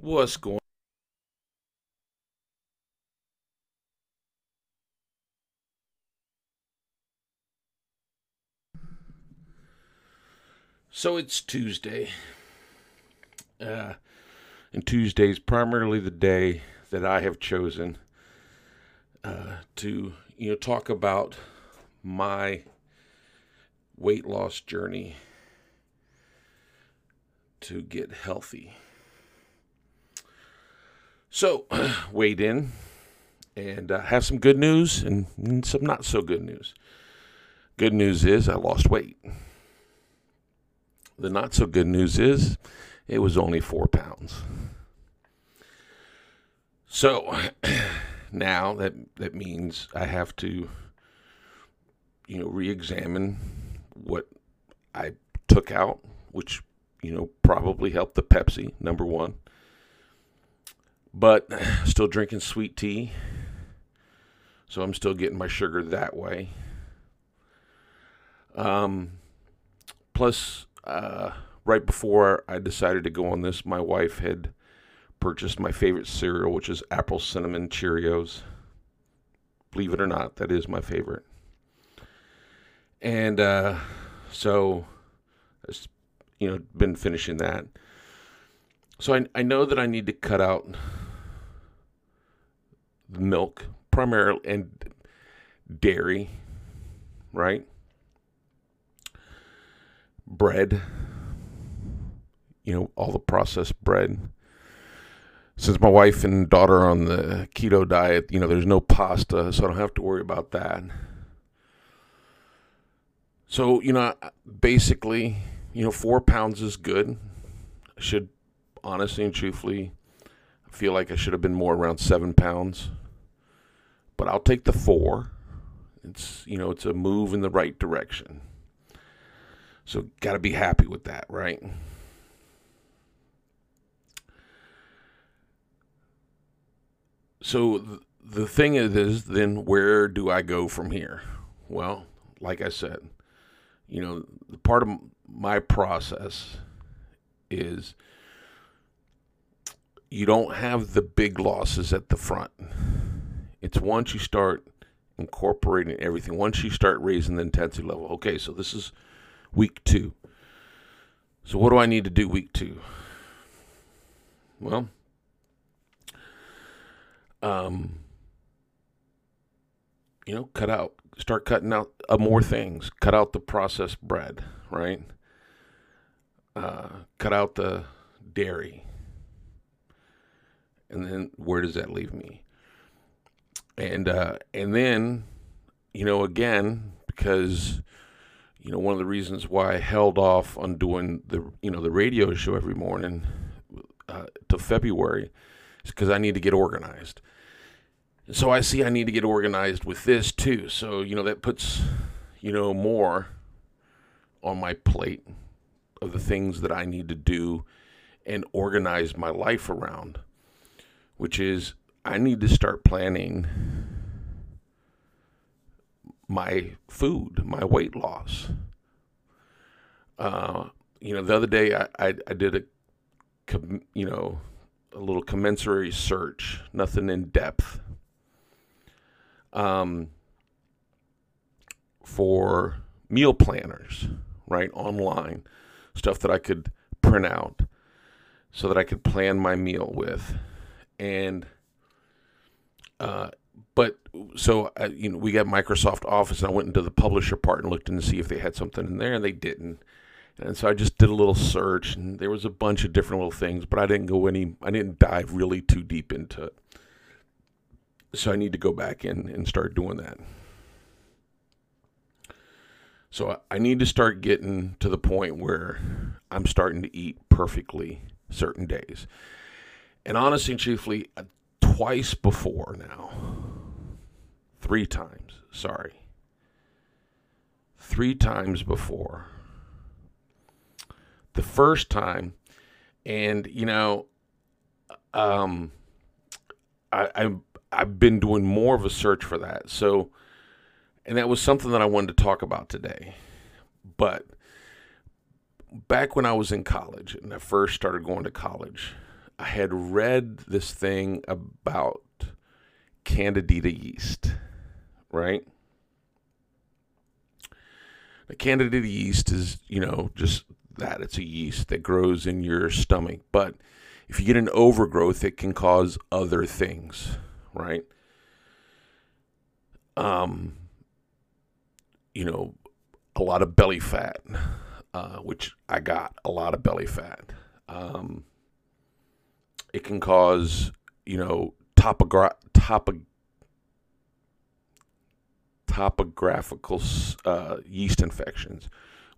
What's going So it's Tuesday. Uh, and Tuesday is primarily the day that I have chosen uh, to, you know, talk about my weight loss journey to get healthy. So, weighed in and uh, have some good news and some not so good news. Good news is I lost weight. The not so good news is it was only four pounds. So now that that means I have to, you know, re-examine what I took out, which you know probably helped the Pepsi number one. But still drinking sweet tea, so I'm still getting my sugar that way. Um, plus uh, right before I decided to go on this, my wife had purchased my favorite cereal, which is apple cinnamon Cheerios. Believe it or not, that is my favorite. And uh, so, you know, been finishing that. So I, I know that I need to cut out milk primarily and dairy, right? bread, you know, all the processed bread. Since my wife and daughter are on the keto diet, you know, there's no pasta, so I don't have to worry about that. So, you know, basically, you know, four pounds is good. I should, honestly and truthfully, feel like I should have been more around seven pounds. But I'll take the four. It's, you know, it's a move in the right direction. So, got to be happy with that, right? So, th- the thing is, is, then where do I go from here? Well, like I said, you know, the part of my process is you don't have the big losses at the front. It's once you start incorporating everything, once you start raising the intensity level. Okay, so this is week two. So, what do I need to do week two? Well, um, you know, cut out, start cutting out uh, more things. Cut out the processed bread, right? Uh, cut out the dairy. And then where does that leave me? And uh, and then, you know, again, because you know, one of the reasons why I held off on doing the, you know, the radio show every morning uh, to February is because I need to get organized. so I see I need to get organized with this too. So, you know, that puts, you know, more on my plate of the things that I need to do and organize my life around, which is I need to start planning my food, my weight loss. Uh, you know, the other day I, I, I did a, com, you know, a little commensurate search, nothing in depth, um, for meal planners, right, online, stuff that I could print out so that I could plan my meal with. And uh, but so uh, you know, we got Microsoft Office, and I went into the publisher part and looked in to see if they had something in there, and they didn't. And so I just did a little search, and there was a bunch of different little things, but I didn't go any, I didn't dive really too deep into it. So I need to go back in and start doing that. So I need to start getting to the point where I'm starting to eat perfectly certain days. And honestly truthfully, uh, twice before now, Three times. Sorry. Three times before. The first time, and you know, um, I, I I've been doing more of a search for that. So, and that was something that I wanted to talk about today. But back when I was in college and I first started going to college, I had read this thing about candida yeast, right? The candida yeast is, you know, just that. It's a yeast that grows in your stomach. But if you get an overgrowth, it can cause other things, right? Um, you know, a lot of belly fat, uh, which I got a lot of belly fat. Um, it can cause, you know, topogra- topo- topographical uh, yeast infections,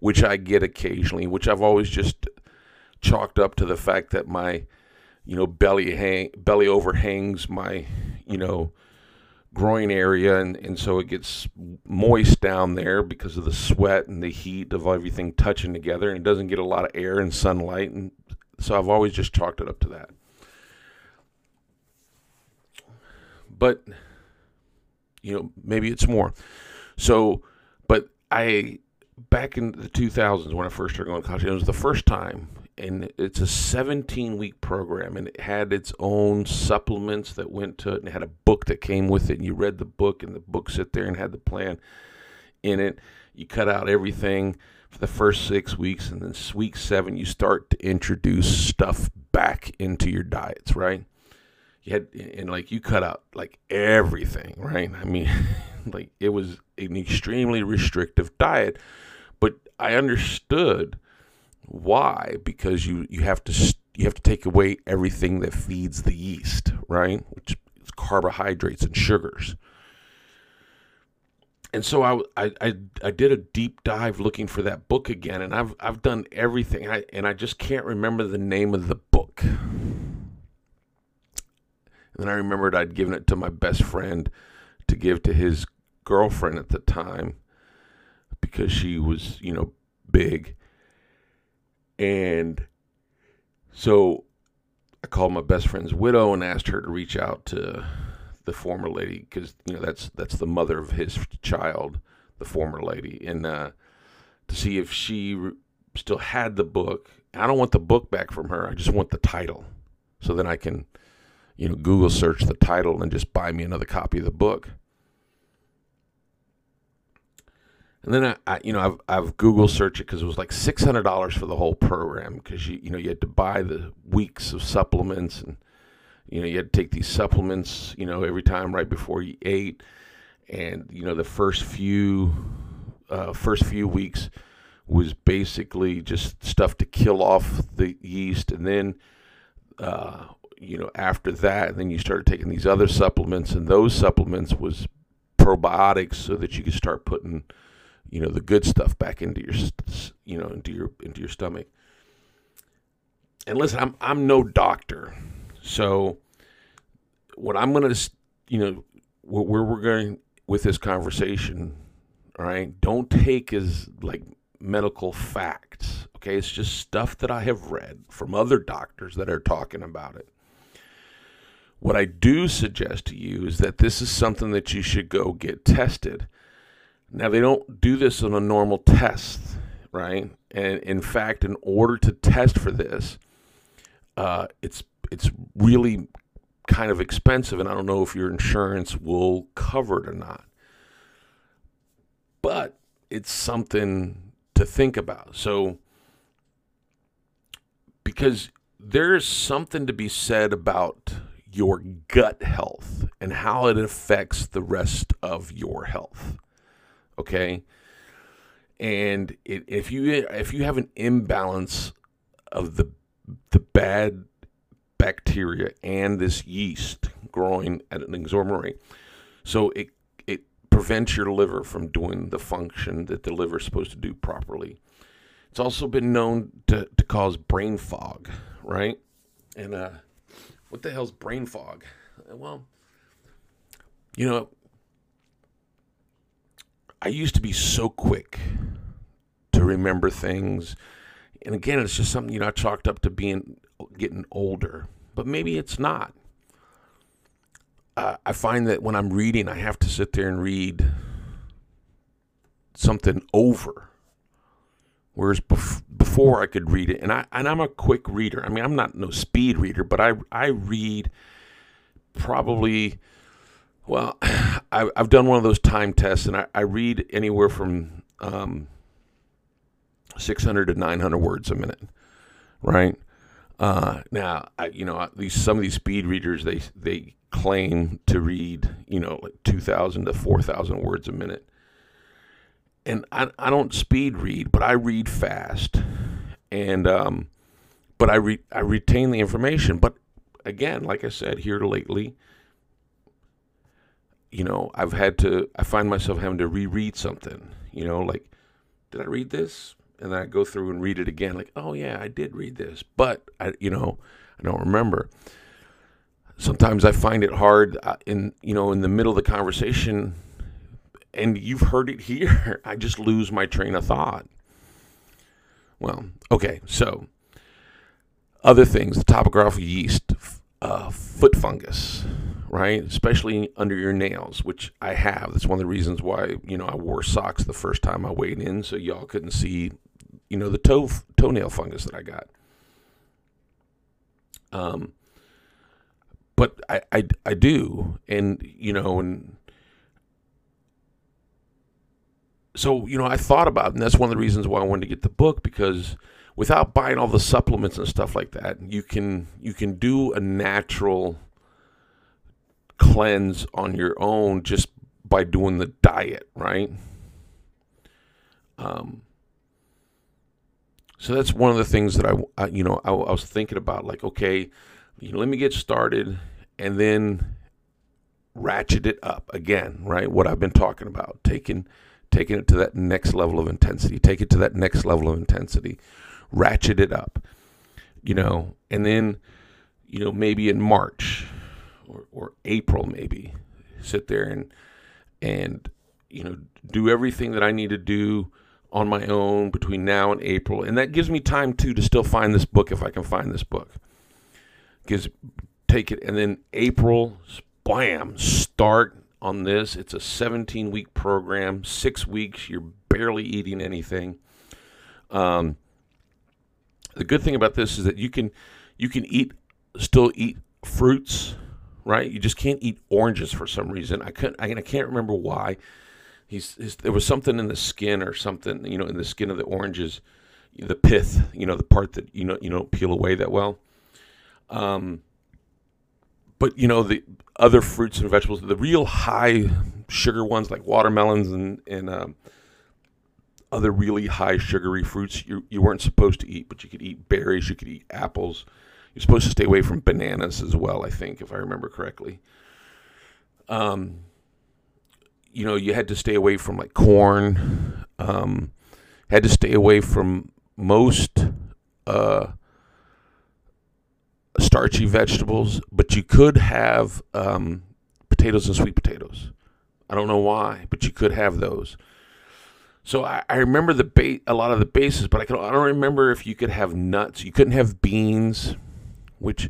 which I get occasionally, which I've always just chalked up to the fact that my, you know, belly hang belly overhangs my, you know, groin area, and, and so it gets moist down there because of the sweat and the heat of everything touching together, and it doesn't get a lot of air and sunlight, and so I've always just chalked it up to that. But you know, maybe it's more. So, but I back in the 2000s when I first started going to college, it was the first time, and it's a 17 week program, and it had its own supplements that went to it, and it had a book that came with it, and you read the book, and the book sit there and had the plan in it. You cut out everything for the first six weeks, and then week seven, you start to introduce stuff back into your diets, right? You had and like you cut out like everything, right? I mean, like it was an extremely restrictive diet, but I understood why because you you have to you have to take away everything that feeds the yeast, right? Which is carbohydrates and sugars. And so I, I, I, did a deep dive looking for that book again, and I've I've done everything, I, and I just can't remember the name of the book. And I remembered I'd given it to my best friend to give to his girlfriend at the time because she was, you know, big. And so I called my best friend's widow and asked her to reach out to the former lady because you know that's that's the mother of his child, the former lady, and uh, to see if she re- still had the book. I don't want the book back from her. I just want the title, so then I can you know, Google search the title and just buy me another copy of the book. And then I, I you know, I've, I've Google searched it because it was like six hundred dollars for the whole program because you, you know, you had to buy the weeks of supplements and, you know, you had to take these supplements, you know, every time right before you ate, and you know, the first few, uh, first few weeks was basically just stuff to kill off the yeast, and then uh, you know, after that, then you started taking these other supplements, and those supplements was probiotics, so that you could start putting, you know, the good stuff back into your, you know, into your into your stomach. And listen, I'm I'm no doctor, so what I'm gonna, you know, where we're going with this conversation, all right, don't take as like medical facts. Okay, it's just stuff that I have read from other doctors that are talking about it. What I do suggest to you is that this is something that you should go get tested. Now, they don't do this on a normal test, right? And in fact, in order to test for this, uh, it's it's really kind of expensive, and I don't know if your insurance will cover it or not. But it's something to think about. So, because there's something to be said about your gut health and how it affects the rest of your health. Okay? And it, if you if you have an imbalance of the the bad bacteria and this yeast growing at an exorbitant rate, so it it prevents your liver from doing the function that the liver is supposed to do properly. It's also been known to, to cause brain fog, right? And uh, what the hell's brain fog? Well, you know, I used to be so quick to remember things. And again, it's just something, you know, I chalked up to being getting older, but maybe it's not. Uh, I find that when I'm reading, I have to sit there and read something over. Whereas bef- before I could read it, and I and I'm a quick reader. I mean, I'm not no speed reader, but I I read probably. Well, I, I've done one of those time tests, and I, I read anywhere from um, 600 to 900 words a minute, right? Uh, now, I, you know, these some of these speed readers they they claim to read, you know, like 2,000 to 4,000 words a minute and I, I don't speed read, but I read fast, and um, but I re- I retain the information. But again, like I said here lately, you know, I've had to. I find myself having to reread something. You know, like, did I read this? And then I go through and read it again. Like, oh yeah, I did read this, but I, you know, I don't remember. Sometimes I find it hard uh, in you know in the middle of the conversation and you've heard it here. I just lose my train of thought. Well, okay, so other things, the topographical yeast, uh, foot fungus, right? Especially under your nails, which I have. That's one of the reasons why, you know, I wore socks the first time I weighed in so y'all couldn't see, you know, the toe toenail fungus that I got. Um, but I, I, I do, and you know, and so you know, I thought about, and that's one of the reasons why I wanted to get the book because without buying all the supplements and stuff like that, you can you can do a natural cleanse on your own just by doing the diet, right? Um, so that's one of the things that I, I you know, I, I was thinking about, like, okay, you know, let me get started, and then ratchet it up again, right? What I've been talking about, taking taking it to that next level of intensity, take it to that next level of intensity, ratchet it up, you know, and then, you know, maybe in March or, or April, maybe sit there and, and, you know, do everything that I need to do on my own between now and April. And that gives me time too to still find this book if I can find this book. Gives take it and then April, bam, start on this. It's a 17 week program, six weeks. You're barely eating anything. Um, the good thing about this is that you can you can eat still eat fruits, right? You just can't eat oranges for some reason. I couldn't. I, I can't remember why. He's, he's, there was something in the skin or something, you know, in the skin of the oranges, the pith, you know, the part that you know you don't peel away that well. Um, but you know the other fruits and vegetables, the real high sugar ones like watermelons and and um, other really high sugary fruits you you weren't supposed to eat, but you could eat berries, you could eat apples. You're supposed to stay away from bananas as well, I think, if I remember correctly. Um, you know, you had to stay away from like corn. Um, had to stay away from most uh, starchy vegetables, but you could have um, potatoes and sweet potatoes. I don't know why, but you could have those. So I, I remember the ba- a lot of the bases, but I, can, I don't remember if you could have nuts. You couldn't have beans, which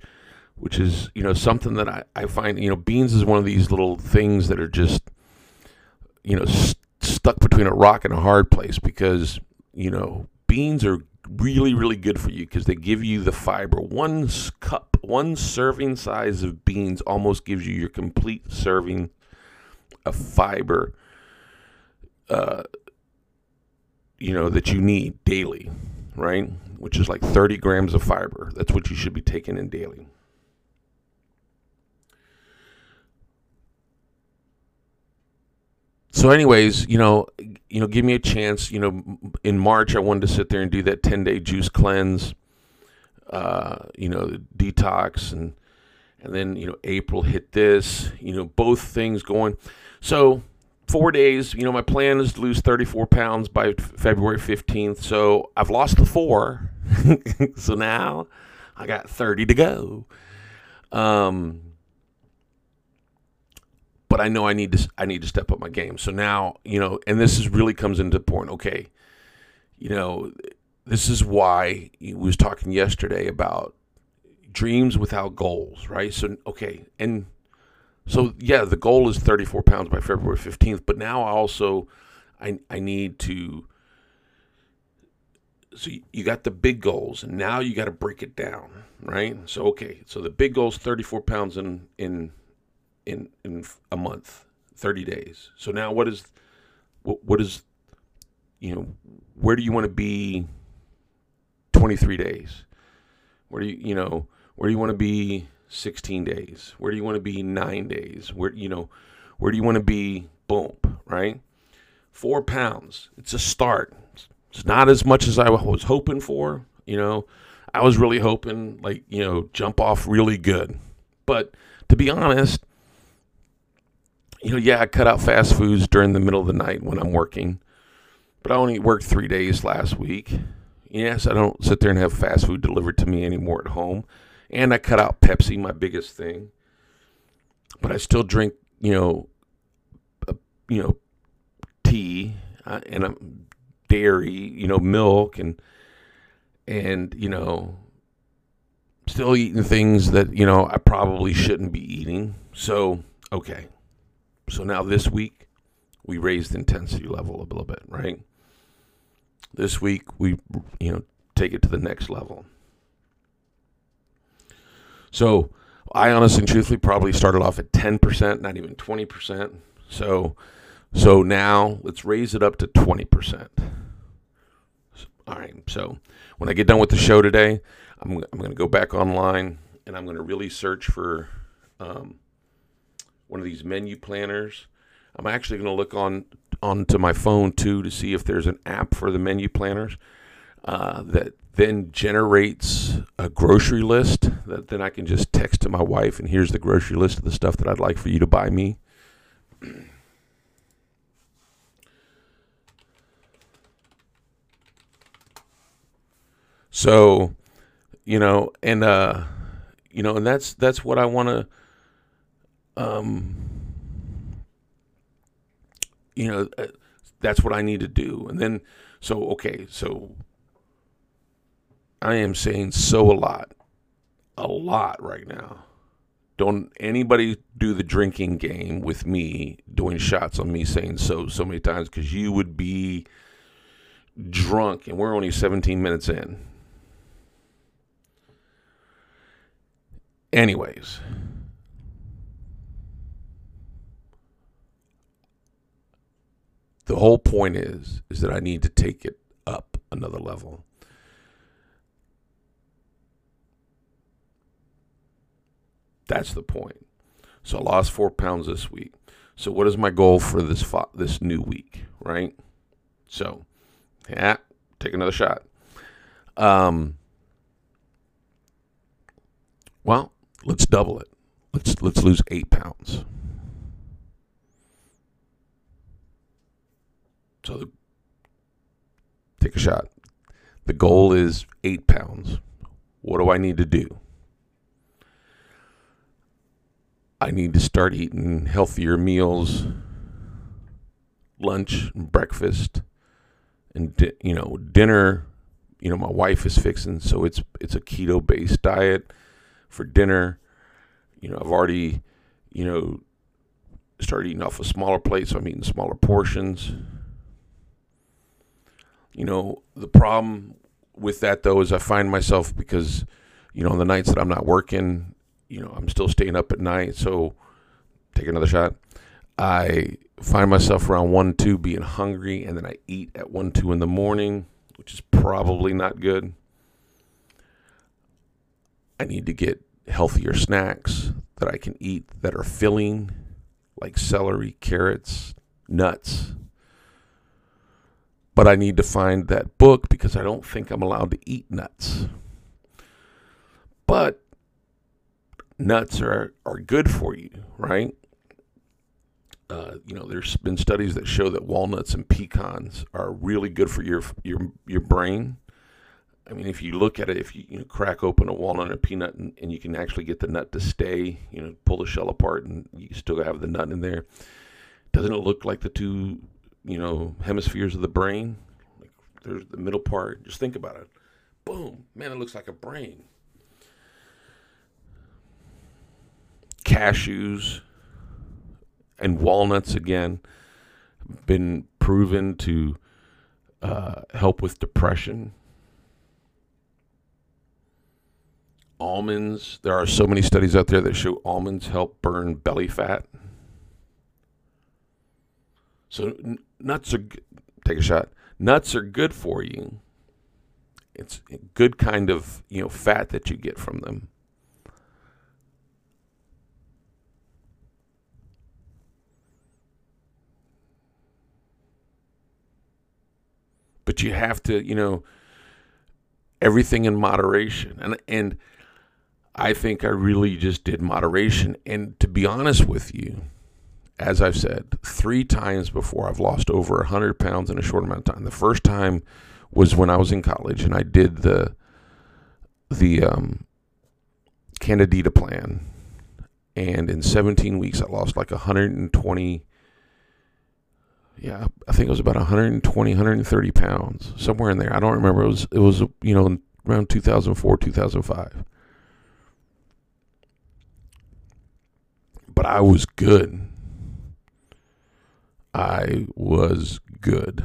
which is you know something that I, I find you know beans is one of these little things that are just you know st- stuck between a rock and a hard place because you know beans are really, really good for you because they give you the fiber. One cup, one serving size of beans almost gives you your complete serving of fiber, uh, you know, that you need daily, right? Which is like 30 grams of fiber. That's what you should be taking in daily. So anyways you know you know give me a chance you know in march i wanted to sit there and do that 10 day juice cleanse uh, you know detox and and then you know april hit this you know both things going. So four days you know my plan is to lose 34 pounds by february 15th so i've lost the four. So now i got 30 to go. Um but I know I need to I need to step up my game. So now, you know, and this is really comes into point. Okay, you know, this is why we was talking yesterday about dreams without goals, right? So okay, and so yeah, the goal is 34 pounds by February 15th, but now I also I I need to so you got the big goals, and now you got to break it down, right? So okay, so the big goal is 34 pounds in in in in a month, 30 days. So now what is what, what is you know where do you want to be 23 days? Where do you you know where do you want to be 16 days? Where do you want to be 9 days? Where you know where do you want to be boom, right? 4 pounds. It's a start. It's not as much as I was hoping for, you know. I was really hoping like, you know, jump off really good. But to be honest, you know, yeah, I cut out fast foods during the middle of the night when I'm working, but I only worked three days last week. Yes, I don't sit there and have fast food delivered to me anymore at home. And I cut out Pepsi, my biggest thing. But I still drink, you know, you know, tea uh, and I'm dairy, you know, milk and and you know, still eating things that, you know, I probably shouldn't be eating. So, okay. So now this week, we raised the intensity level a little bit, right? This week, we, you know, take it to the next level. So I honestly and truthfully probably started off at 10%, not even 20%. So, so now let's raise it up to 20%. All right. So when I get done with the show today, I'm, I'm going to go back online and I'm going to really search for um, one of these menu planners. I'm actually going to look on onto my phone too to see if there's an app for the menu planners uh, that then generates a grocery list that then I can just text to my wife and here's the grocery list of the stuff that I'd like for you to buy me. So, you know, and uh, you know, and that's that's what I want to um, you know, uh, that's what I need to do. And then, so, okay, so I am saying so a lot, a lot right now. Don't anybody do the drinking game with me doing shots on me saying so so many times because you would be drunk and we're only 17 minutes in. Anyways. The whole point is is that I need to take it up another level. That's the point. So I lost four pounds this week. So what is my goal for this fo- this new week, right? So, yeah, take another shot. Um, well, let's double it. Let's let's lose eight pounds. So the, take a shot. The goal is eight pounds. What do I need to do? I need to start eating healthier meals, lunch, and breakfast, and di- you know dinner. You know my wife is fixing, so it's it's a keto based diet for dinner. You know I've already, you know, started eating off a smaller plate, so I'm eating smaller portions. You know, the problem with that though is I find myself because, you know, on the nights that I'm not working, you know, I'm still staying up at night. So take another shot. I find myself around one, two being hungry, and then I eat at one, two in the morning, which is probably not good. I need to get healthier snacks that I can eat that are filling, like celery, carrots, nuts, but I need to find that book because I don't think I'm allowed to eat nuts. But nuts are, are good for you, right? Uh, you know, there's been studies that show that walnuts and pecans are really good for your your your brain. I mean, if you look at it, if you, you crack open a walnut and a peanut, and, and, you can actually get the nut to stay, you know, pull the shell apart, and you still have the nut in there. Doesn't it look like the two you know hemispheres of the brain. Like there's the middle part. Just think about it. Boom, man, it looks like a brain. Cashews and walnuts again been proven to uh, help with depression. Almonds, there are so many studies out there that show almonds help burn belly fat. So nuts are take a shot. Nuts are good for you. It's a good kind of you know fat that you get from them. But you have to, you know, everything in moderation. And and I think I really just did moderation. And to be honest with you, as I've said three times before, I've lost over 100 pounds in a short amount of time. The first time was when I was in college and I did the the um, plan, and in 17 weeks I lost like 120. Yeah, I think it was about 120, 130 pounds, somewhere in there. I don't remember. It was it was you know around 2004, 2005. But I was good. I was good.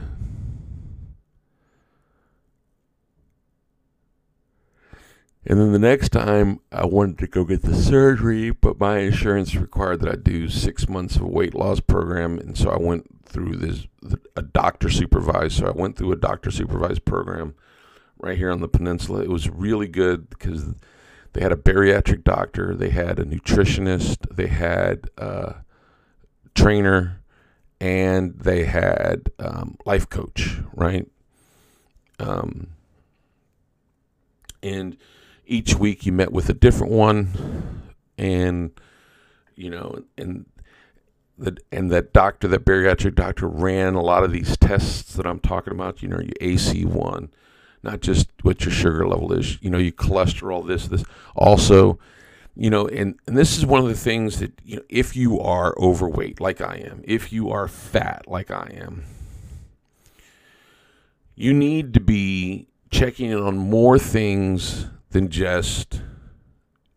And then the next time I wanted to go get the surgery, but my insurance required that I do six months of a weight loss program. And so I went through this, a doctor supervised. So I went through a doctor supervised program right here on the peninsula. It was really good because they had a bariatric doctor, they had a nutritionist, they had a trainer, and they had um, life coach, right? Um, and each week you met with a different one, and you know, and the and that doctor, that bariatric doctor, ran a lot of these tests that I'm talking about. You know, your AC one, not just what your sugar level is. You know, your cholesterol, this, this. Also, you know, and and this is one of the things that you know, if you are overweight, like I am, if you are fat, like I am, you need to be checking in on more things than just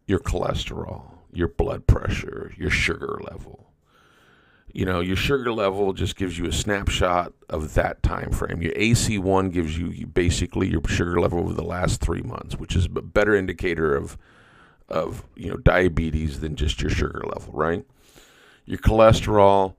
your cholesterol, your blood pressure, your sugar level. You know, your sugar level just gives you a snapshot of that time frame. Your AC1 gives you basically your sugar level over the last three months, which is a better indicator of of you know diabetes than just your sugar level, right? Your cholesterol,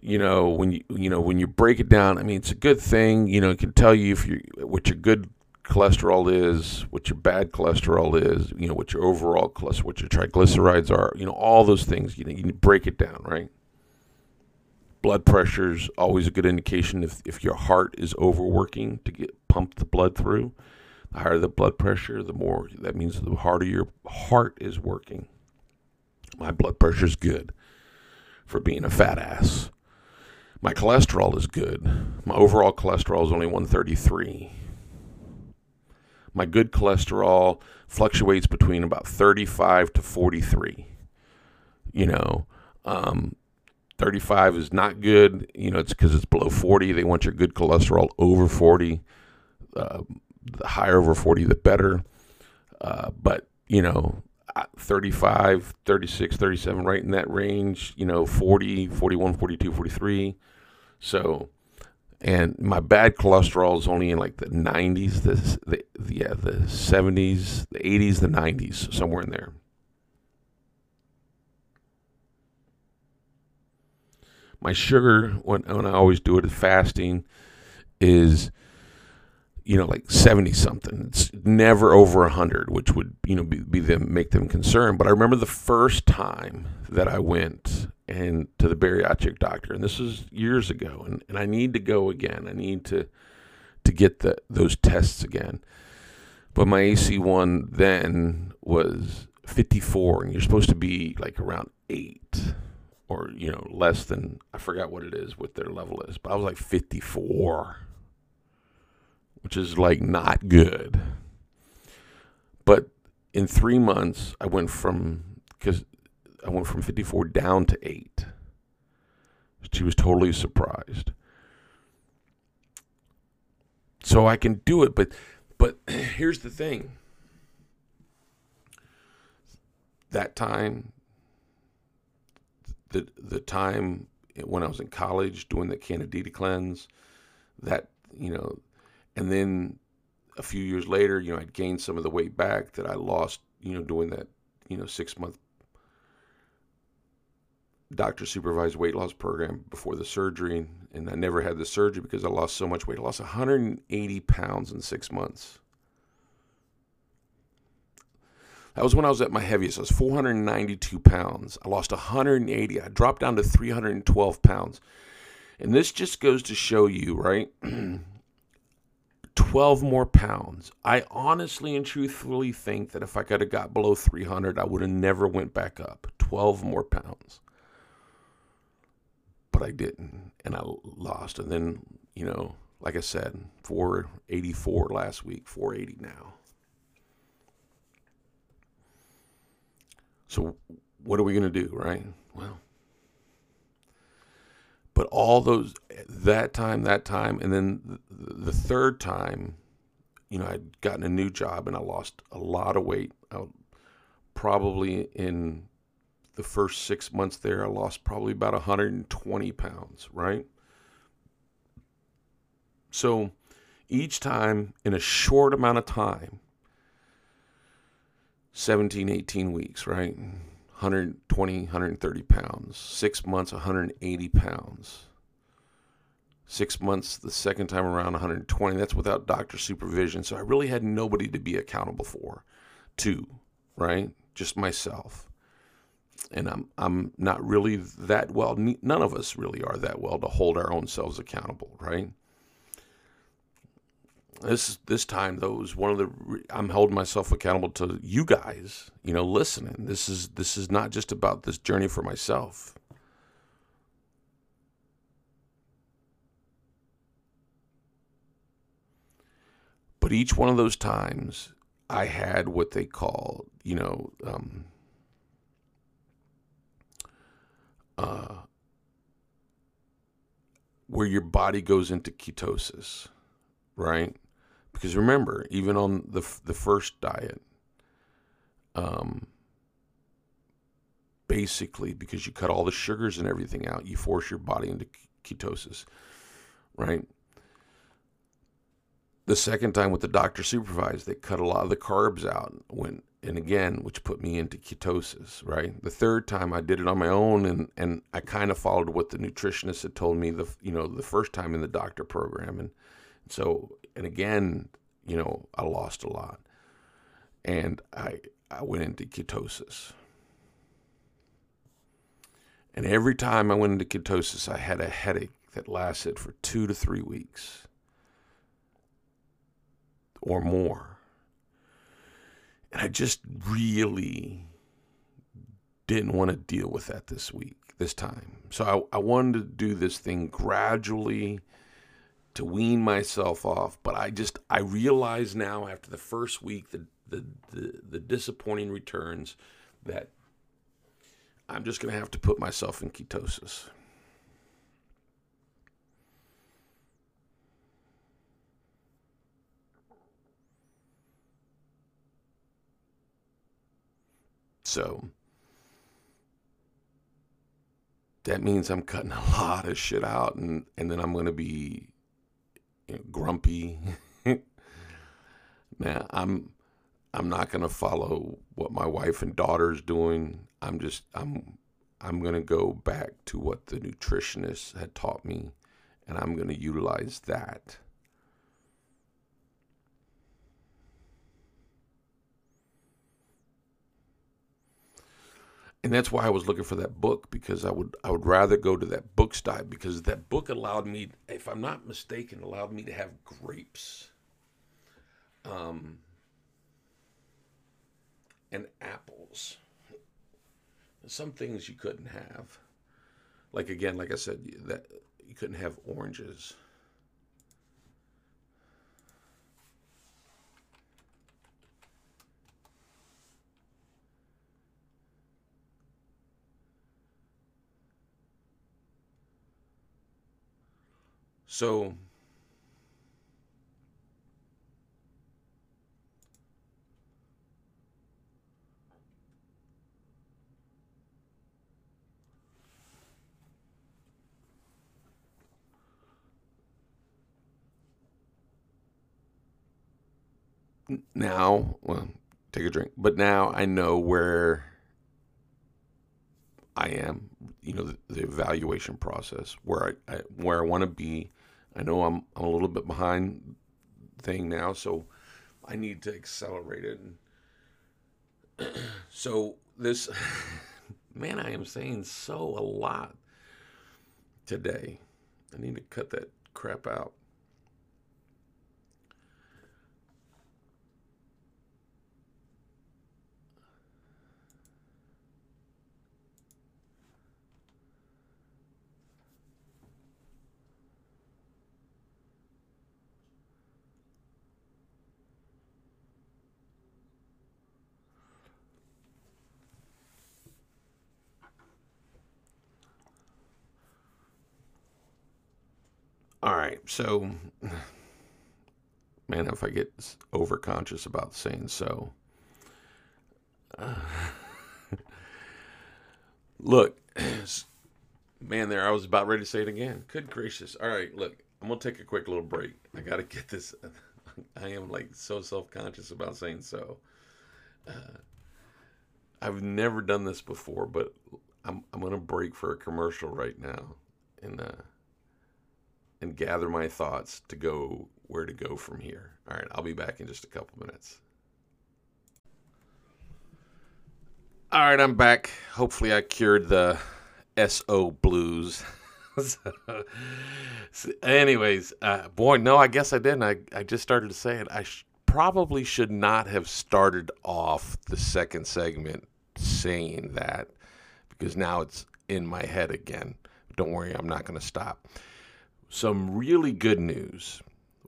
you know, when you you know when you break it down, I mean, it's a good thing. You know, it can tell you if you what your good cholesterol is, what your bad cholesterol is, you know, what your overall cholesterol, what your triglycerides are, you know, all those things. You know, you break it down, right? Blood pressure is always a good indication if if your heart is overworking to get pump the blood through. The higher the blood pressure, the more that means the harder your heart is working. My blood pressure is good for being a fat ass. My cholesterol is good. My overall cholesterol is only 133. My good cholesterol fluctuates between about 35 to 43. You know, um, 35 is not good. You know, it's because it's below 40. They want your good cholesterol over 40. Uh, the higher over 40, the better. Uh, but, you know, 35, 36, 37, right in that range, you know, 40, 41, 42, 43. So, and my bad cholesterol is only in like the 90s, the, the, yeah, the 70s, the 80s, the 90s, somewhere in there. My sugar, when, when I always do it fasting, is you know, like 70 something. It's never over 100, which would, you know, be, be them, make them concerned. But I remember the first time that I went and to the bariatric doctor, and this was years ago, and, and I need to go again. I need to, to get the, those tests again. But my AC1 then was 54, and you're supposed to be like around eight or, you know, less than, I forgot what it is, what their level is, but I was like 54 which is like not good. But in three months, I went from because I went from 54 down to eight. She was totally surprised. So I can do it, but but here's the thing. That time, the the time when I was in college doing the Candida cleanse, that you know and then a few years later, you know, I'd gained some of the weight back that I lost, you know, doing that, you know, six month doctor supervised weight loss program before the surgery. And I never had the surgery because I lost so much weight. I lost 180 pounds in six months. That was when I was at my heaviest. I was 492 pounds. I lost 180. I dropped down to 312 pounds. And this just goes to show you, right? 12 more pounds. I honestly and truthfully think that if I could have got below 300, I would have never went back up. 12 more pounds. But I didn't, and I lost. And then, you know, like I said, 484 last week, 480 now. So, what are we going to do, right? Well, but all those, that time, that time, and then the, third time, you know, I'd gotten a new job and I lost a lot of weight. I, probably in the first six months there, I lost probably about 120 pounds, right? So each time in a short amount of time, 17, 18 weeks, right? 120, 130 pounds. Six months, 180 pounds. Six months, the second time around, 120. That's without doctor supervision. So I really had nobody to be accountable for, to, right? Just myself. And I'm I'm not really that well. None of us really are that well to hold our own selves accountable, right? This this time though is one of the I'm holding myself accountable to you guys, you know, listening. This is this is not just about this journey for myself. But each one of those times, I had what they call, you know, um, uh, where your body goes into ketosis, right? Because remember, even on the the first diet, um, basically because you cut all the sugars and everything out, you force your body into ketosis, right? The second time with the doctor supervised, they cut a lot of the carbs out when and again, which put me into ketosis, right? The third time I did it on my own and and I kind of followed what the nutritionist had told me the you know, the first time in the doctor program and so and again, you know, I lost a lot. And I I went into ketosis. And every time I went into ketosis, I had a headache that lasted for two to three weeks or more. And I just really didn't want to deal with that this week, this time. So I, I wanted to do this thing gradually to wean myself off. But I just I realize now after the first week the the the, the disappointing returns that I'm just to have to put myself in ketosis. So that means I'm cutting a lot of shit out and, and then I'm to be grumpy. now I'm I'm not going to follow what my wife and daughter's doing. I'm just I'm I'm going to go back to what the nutritionist had taught me and I'm going to utilize that. And that's why I was looking for that book because I would I would rather go to that book style because that book allowed me, if I'm not mistaken, allowed me to have grapes, um, and apples. Some things you couldn't have, like again, like I said, that you couldn't have oranges. So, now, well, take a drink. But now I know where I am, you know, the, the evaluation process, where I, I where I want to be. I know I'm I'm a little bit behind thing now, so I need to accelerate it. so this man, I am saying so a lot today. I need to cut that crap out. All right, so man, if I get overconscious about saying so, uh, look, man, there I was about ready to say it again. Good gracious! All right, look, I'm gonna take a quick little break. I gotta get this. I am like so self conscious about saying so. Uh, I've never done this before, but I'm I'm gonna break for a commercial right now, and. Uh, and gather my thoughts to go where to go from here. All right, I'll be back in just a couple minutes. All right, I'm back. Hopefully, I cured the SO blues. so, anyways, uh, boy, no, I guess I didn't. I, I just started to say it. I sh- probably should not have started off the second segment saying that because now it's in my head again. Don't worry, I'm not going to stop some really good news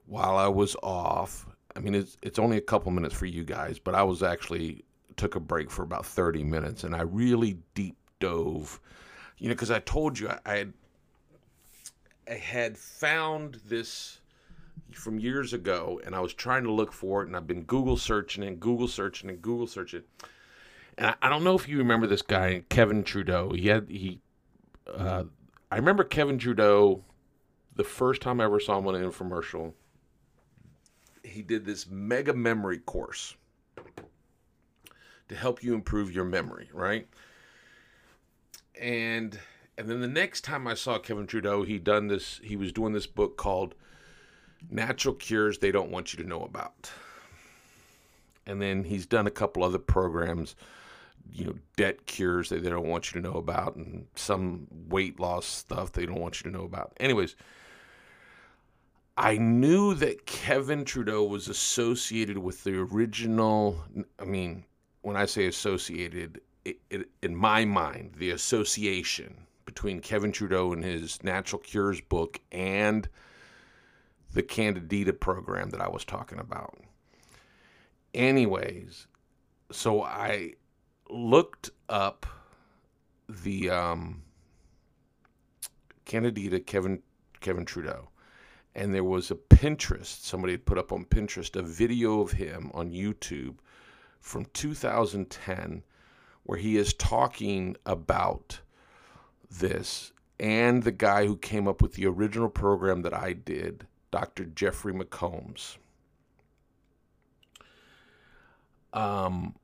while I was off. I mean, it's it's only a couple minutes for you guys, but I was actually took a break for about 30 minutes, and I really deep dove, you know, because I told you I, I had I had found this from years ago, and I was trying to look for it, and I've been Google searching and Google searching and Google searching. And I, I don't know if you remember this guy, Kevin Trudeau. He had he. Uh, I remember Kevin Trudeau the first time I ever saw him on an infomercial, he did this mega memory course to help you improve your memory, right? And and then the next time I saw Kevin Trudeau, he done this. He was doing this book called "Natural Cures They Don't Want You to Know About." And then he's done a couple other programs, you know, debt cures that they don't want you to know about, and some weight loss stuff they don't want you to know about. Anyways, I knew that Kevin Trudeau was associated with the original. I mean, when I say associated, it, it, in my mind, the association between Kevin Trudeau and his Natural Cures book and the Candida program that I was talking about. Anyways, so I looked up the um, Candida Kevin Kevin Trudeau and there was a Pinterest, somebody had put up on Pinterest a video of him on YouTube from 2010 where he is talking about this and the guy who came up with the original program that I did, Dr. Jeffrey McCombs. Um,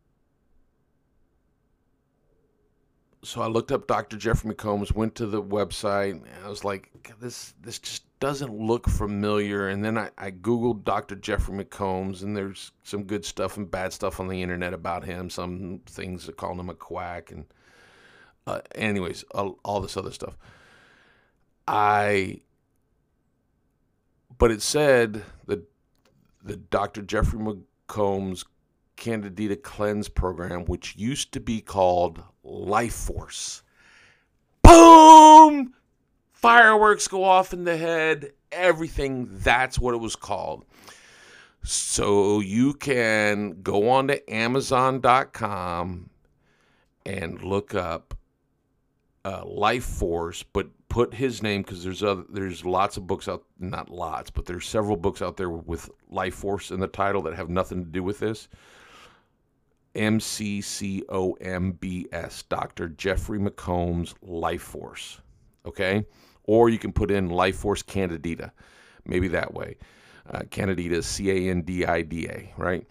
so I looked up Dr. Jeffrey McCombs, went to the website, and I was like, this this just doesn't look familiar. And then I, I Googled Dr. Jeffrey McCombs, and there's some good stuff and bad stuff on the internet about him. Some things are calling him a quack, and uh, anyways, all, all this other stuff. I, but it said that the Dr. Jeffrey McCombs Candida Cleanse program, which used to be called Life Force. Boom! Fireworks go off in the head, everything. That's what it was called. So you can go on to Amazon.com and look up uh, Life Force, but put his name because there's other, there's lots of books out, not lots, but there's several books out there with Life Force in the title that have nothing to do with this. M C C O M B S, Dr. Jeffrey McCombs Life Force. Okay? Or you can put in Life Force Candida. Maybe that way. Uh, Candida, C A N D I D A, right?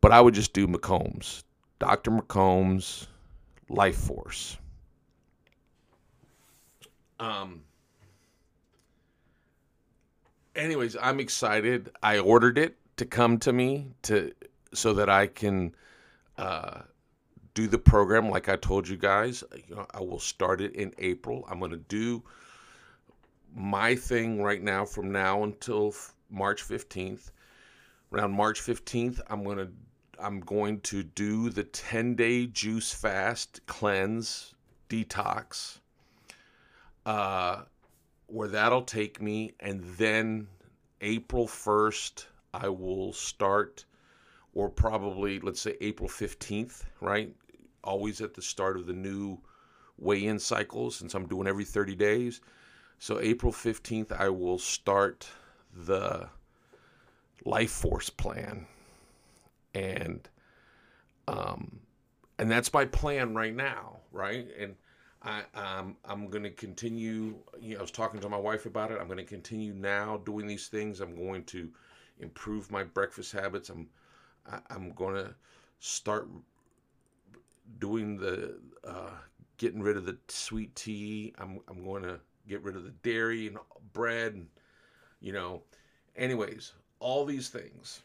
but I would just do McCombs, Dr. McCombs, Life Force. Um. Anyways, I'm excited. I ordered it to come to me to so that I can uh, do the program like I told you guys. You know, I will start it in April. I'm going to do my thing right now from now until March 15th. Around March 15th, I'm going to I'm going to do the 10-day juice fast cleanse detox. Uh, where that'll take me and then April 1st I will start or probably let's say April 15th, right? Always at the start of the new weigh-in cycle since I'm doing every 30 days. So April 15th, I will start the life force plan. And um, and that's my plan right now, right? And I, um, I'm going to continue. You know, I was talking to my wife about it. I'm going to continue now doing these things. I'm going to improve my breakfast habits. I'm I, am i am going to start doing the uh, getting rid of the sweet tea. I'm I'm going to get rid of the dairy and bread and you know. Anyways all these things.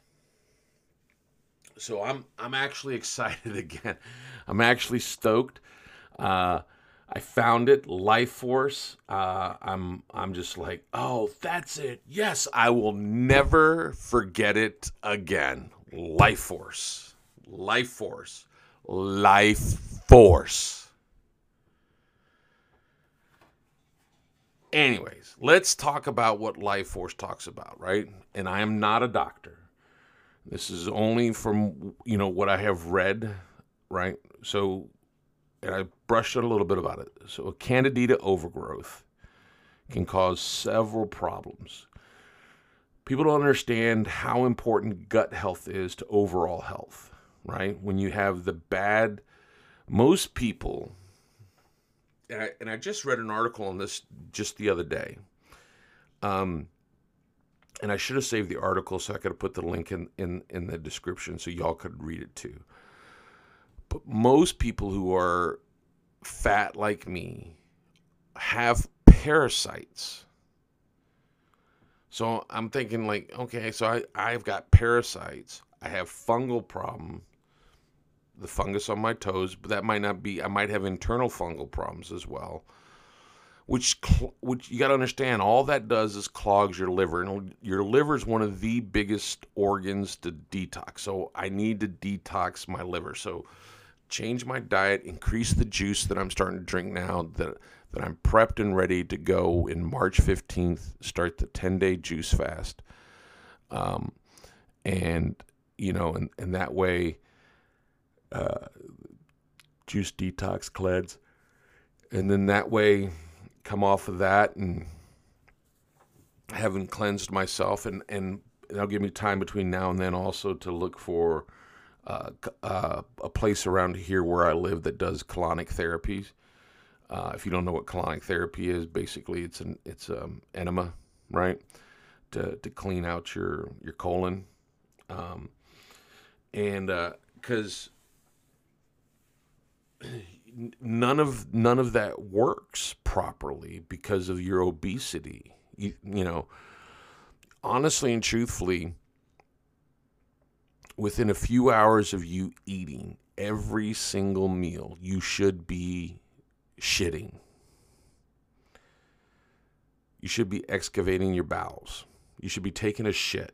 So i'm i'm actually excited again. I'm actually stoked. Uh, i found it life force. Uh, i'm i'm just like oh that's it. Yes i will never forget it again. Life force. Life force. Life force Anyways, let's talk about what Life Force talks about, right? And I am not a doctor. This is only from, you know, what I have read, right? So, and I brushed a little bit about it. So, a candida overgrowth can cause several problems. People don't understand how important gut health is to overall health, right? When you have the bad, most people and I, and I just read an article on this just the other day. Um, and I should have saved the article so I could have put the link in, in, in the description so y'all could read it too. But most people who are fat like me have parasites. So I'm thinking like, okay, so I, I've got parasites. I have fungal problem the fungus on my toes, but that might not be. I might have internal fungal problems as well. Which, which you got to understand, all that does is clogs your liver, and your liver is one of the biggest organs to detox. So I need to detox my liver. So change my diet, increase the juice that I'm starting to drink now. That that I'm prepped and ready to go in March 15th. Start the 10 day juice fast, um, and you know, and and that way uh, juice detox cleanse, and then that way come off of that and having cleansed myself and and that'll give me time between now and then also to look for uh, uh, a place around here where I live that does colonic therapies. Uh, if you don't know what colonic therapy is, basically it's an it's um, enema, right, to to clean out your your colon, um, and because uh, none of none of that works properly because of your obesity. You, you know, honestly and truthfully, within a few hours of you eating every single meal, you should be shitting. You should be excavating your bowels. You should be taking a shit.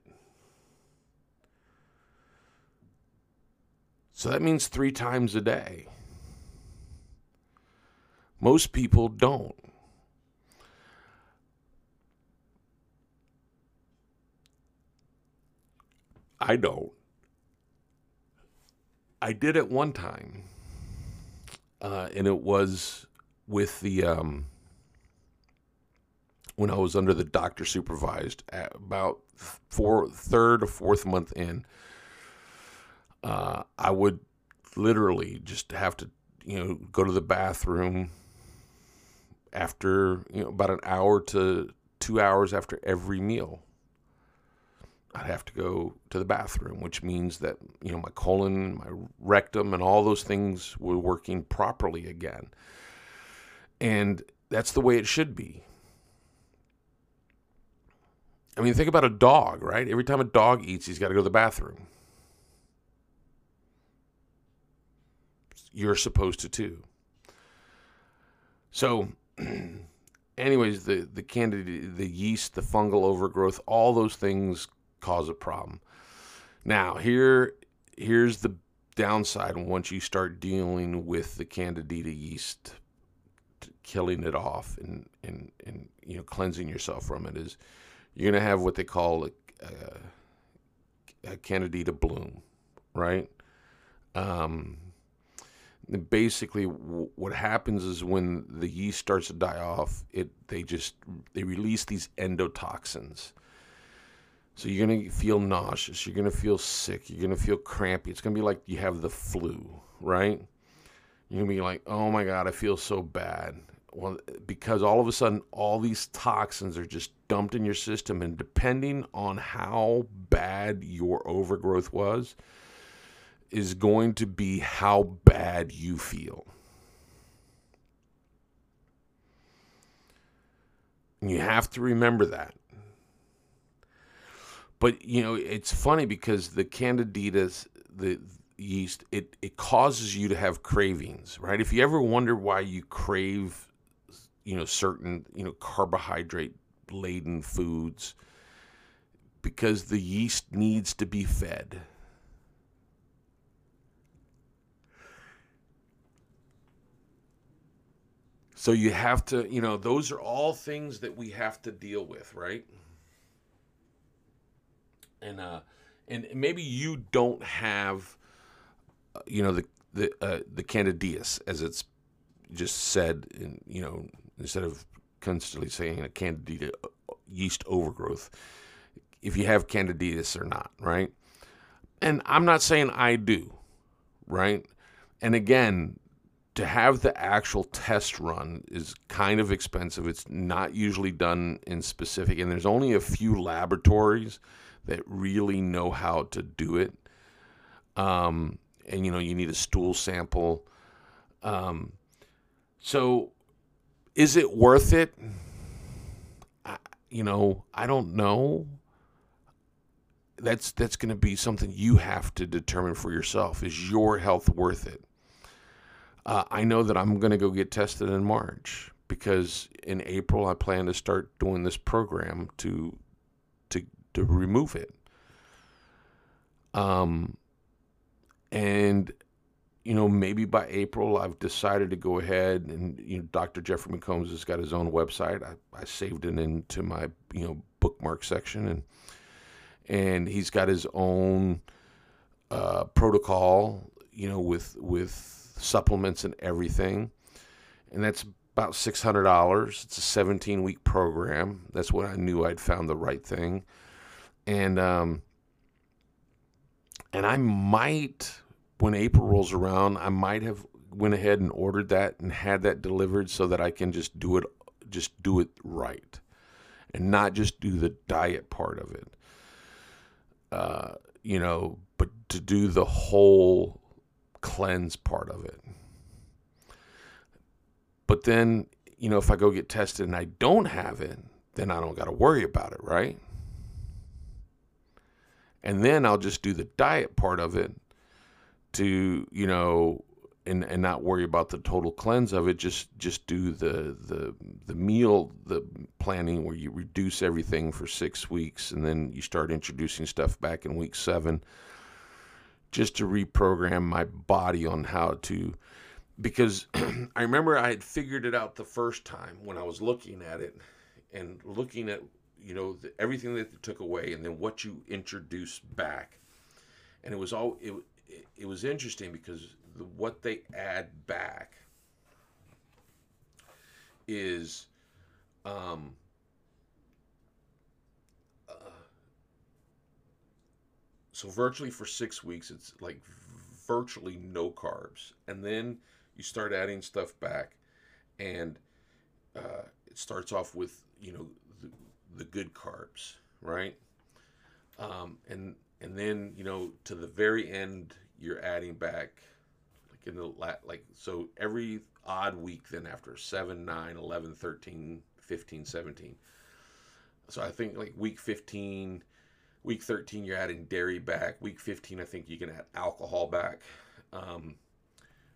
So that means three times a day. Most people don't. I don't. I did it one time, uh, and it was with the um, when I was under the doctor supervised at about four third or fourth month in. Uh, I would literally just have to you know go to the bathroom after you know about an hour to two hours after every meal I'd have to go to the bathroom, which means that you know my colon, my rectum, and all those things were working properly again. And that's the way it should be. I mean, think about a dog, right? Every time a dog eats, he's got to go to the bathroom. You're supposed to too. So, anyways, the the candida, the yeast, the fungal overgrowth, all those things cause a problem. Now, here here's the downside once you start dealing with the candida yeast killing it off and, and, and you know cleansing yourself from it is you're going to have what they call a, a, a candida bloom right um, basically what happens is when the yeast starts to die off it they just they release these endotoxins. So you're going to feel nauseous you're going to feel sick you're going to feel crampy. It's going to be like you have the flu right? You're going to be like oh my god i feel so bad. Well because all of a sudden all these toxins are just dumped in your system and depending on how bad your overgrowth was is going to be how bad you feel. You have to remember that. But you know, it's funny because the candiditas, the yeast, it, it causes you to have cravings, right? If you ever wonder why you crave, you know, certain, you know, carbohydrate laden foods, because the yeast needs to be fed So you have to, you know, those are all things that we have to deal with, right? And uh, and maybe you don't have, uh, you know, the the uh, the candidias as it's just said, in, you know, instead of constantly saying a candida uh, yeast overgrowth, if you have candidias or not, right? And I'm not saying I do, right? And again, to have the actual test run is kind of expensive. It's not usually done in specific, and there's only a few laboratories that really know how to do it. Um, and you know, you need a stool sample. Um, so, is it worth it? I, you know, I don't know. That's that's going to be something you have to determine for yourself. Is your health worth it? Uh, I know that I'm going to go get tested in March because in April I plan to start doing this program to to to remove it. Um, and you know maybe by April I've decided to go ahead and you know Dr. Jeffrey McCombs has got his own website. I, I saved it into my you know bookmark section and and he's got his own uh, protocol you know with with supplements and everything. And that's about $600. It's a 17 week program. That's when I knew I'd found the right thing. And, um, and I might, when April rolls around, I might have went ahead and ordered that and had that delivered so that I can just do it, just do it right and not just do the diet part of it. Uh, you know, but to do the whole cleanse part of it. But then, you know, if I go get tested and I don't have it, then I don't got to worry about it, right? And then I'll just do the diet part of it to, you know, and, and not worry about the total cleanse of it. Just just do the the the meal the planning where you reduce everything for six weeks and then you start introducing stuff back in week seven just to reprogram my body on how to because I remember I had figured it out the first time when I was looking at it and looking at you know the, everything that they took away and then what you introduce back. And it was all it, it, it was interesting because the, what they add back is um, So virtually for six weeks, it's like virtually no carbs, and then you start adding stuff back, and uh, it starts off with you know the, the good carbs, right? Um, and and then you know to the very end you're adding back like in the la- like so every odd week then after 7 9 11 13 15 17 so i think like week 15 week 13 you're adding dairy back. Week 15 i think you can add alcohol back. Um,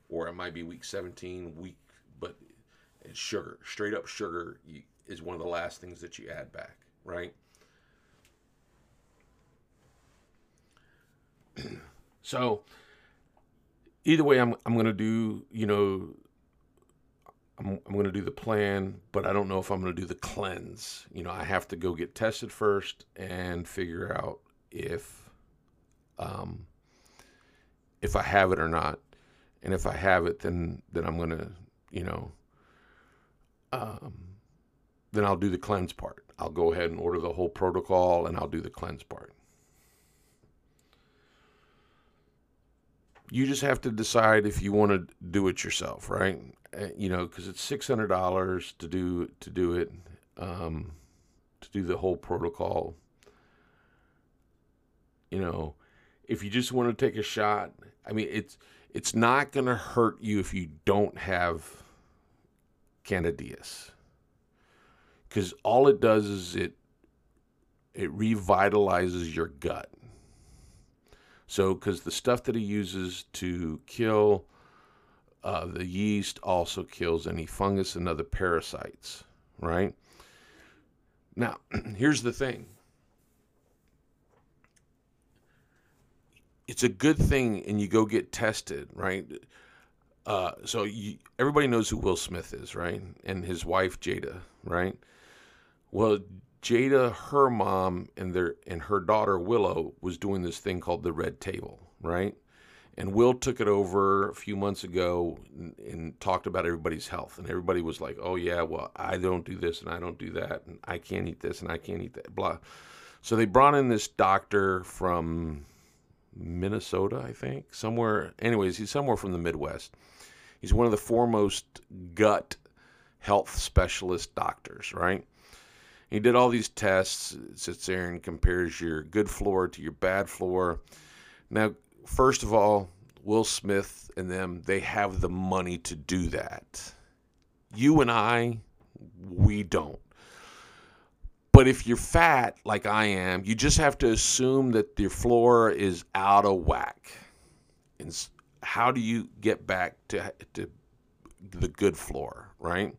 or it might be week 17 week but it's sugar straight up sugar you, is one of the last things that you add back right? So either way i'm, I'm going to do you know I'm, I'm going to do the plan but i don't know if i'm going to do the cleanse. You know i have to go get tested first and figure out if um if i have it or not. And if i have it then then i'm going to you know um then i'll do the cleanse part. I'll go ahead and order the whole protocol and i'll do the cleanse part you just have to decide if you want to do it yourself, right? Uh, you know, because it's six hundred dollars to do to do it, um, to do the whole protocol. You know, if you just want to take a shot, I mean, it's it's not going to hurt you if you don't have candidias, because all it does is it it revitalizes your gut so, because the stuff that he uses to kill uh, the yeast also kills any fungus and other parasites, right? Now, here's the thing it's a good thing, and you go get tested, right? Uh, so, you, everybody knows who Will Smith is, right? And his wife, Jada, right? Well, Jada, her mom, and their and her daughter Willow was doing this thing called the Red Table, right? And Will took it over a few months ago and, and, talked about everybody's health, and everybody was like, "Oh yeah, well I don't do this and I don't do that, and I can't eat this and I can't eat that." Blah. So they brought in this doctor from Minnesota, I think, somewhere. Anyways, he's somewhere from the Midwest. He's one of the foremost gut health specialist doctors, right? He did all these tests, sits there and compares your good floor to your bad floor. Now, first of all, Will Smith and them, they have the money to do that. You and I, we don't. But if you're fat like I am, you just have to assume that your floor is out of whack. And how do you get back to, to the good floor, right?